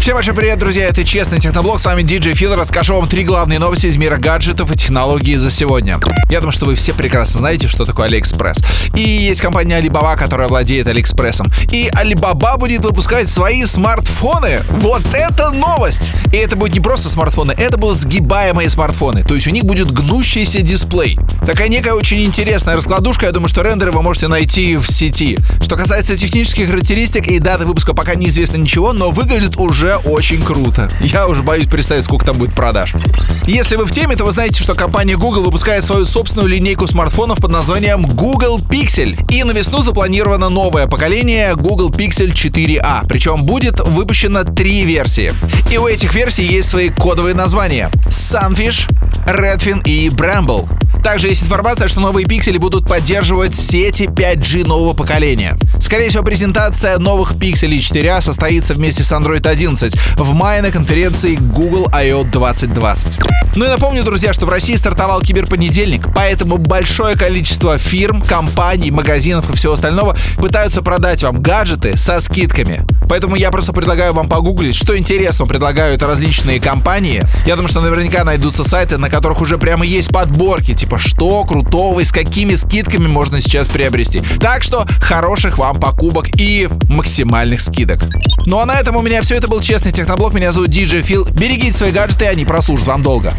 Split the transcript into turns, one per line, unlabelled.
Всем большой привет, друзья, это Честный Техноблог, с вами DJ Фил, расскажу вам три главные новости из мира гаджетов и технологий за сегодня. Я думаю, что вы все прекрасно знаете, что такое Алиэкспресс. И есть компания Alibaba, которая владеет Алиэкспрессом. И Alibaba будет выпускать свои смартфоны. Вот это новость! И это будет не просто смартфоны, это будут сгибаемые смартфоны. То есть у них будет гнущийся дисплей. Такая некая очень интересная раскладушка, я думаю, что рендеры вы можете найти в сети. Что касается технических характеристик и даты выпуска пока неизвестно ничего, но выглядит уже очень круто. Я уже боюсь представить, сколько там будет продаж. Если вы в теме, то вы знаете, что компания Google выпускает свою собственную линейку смартфонов под названием Google Pixel. И на весну запланировано новое поколение Google Pixel 4a. Причем будет выпущено три версии. И у этих версий есть свои кодовые названия. Sunfish, Redfin и Bramble. Также есть информация, что новые пиксели будут поддерживать сети 5G нового поколения. Скорее всего, презентация новых пикселей 4A состоится вместе с Android 11 в мае на конференции Google I.O. 2020. Ну и напомню, друзья, что в России стартовал киберпонедельник, поэтому большое количество фирм, компаний, магазинов и всего остального пытаются продать вам гаджеты со скидками. Поэтому я просто предлагаю вам погуглить, что интересно предлагают различные компании. Я думаю, что наверняка найдутся сайты, на которых уже прямо есть подборки, типа что крутого и с какими скидками можно сейчас приобрести. Так что хороших вам покупок и максимальных скидок. Ну а на этом у меня все. Это был Честный Техноблог. Меня зовут DJ Фил. Берегите свои гаджеты, они прослужат вам долго.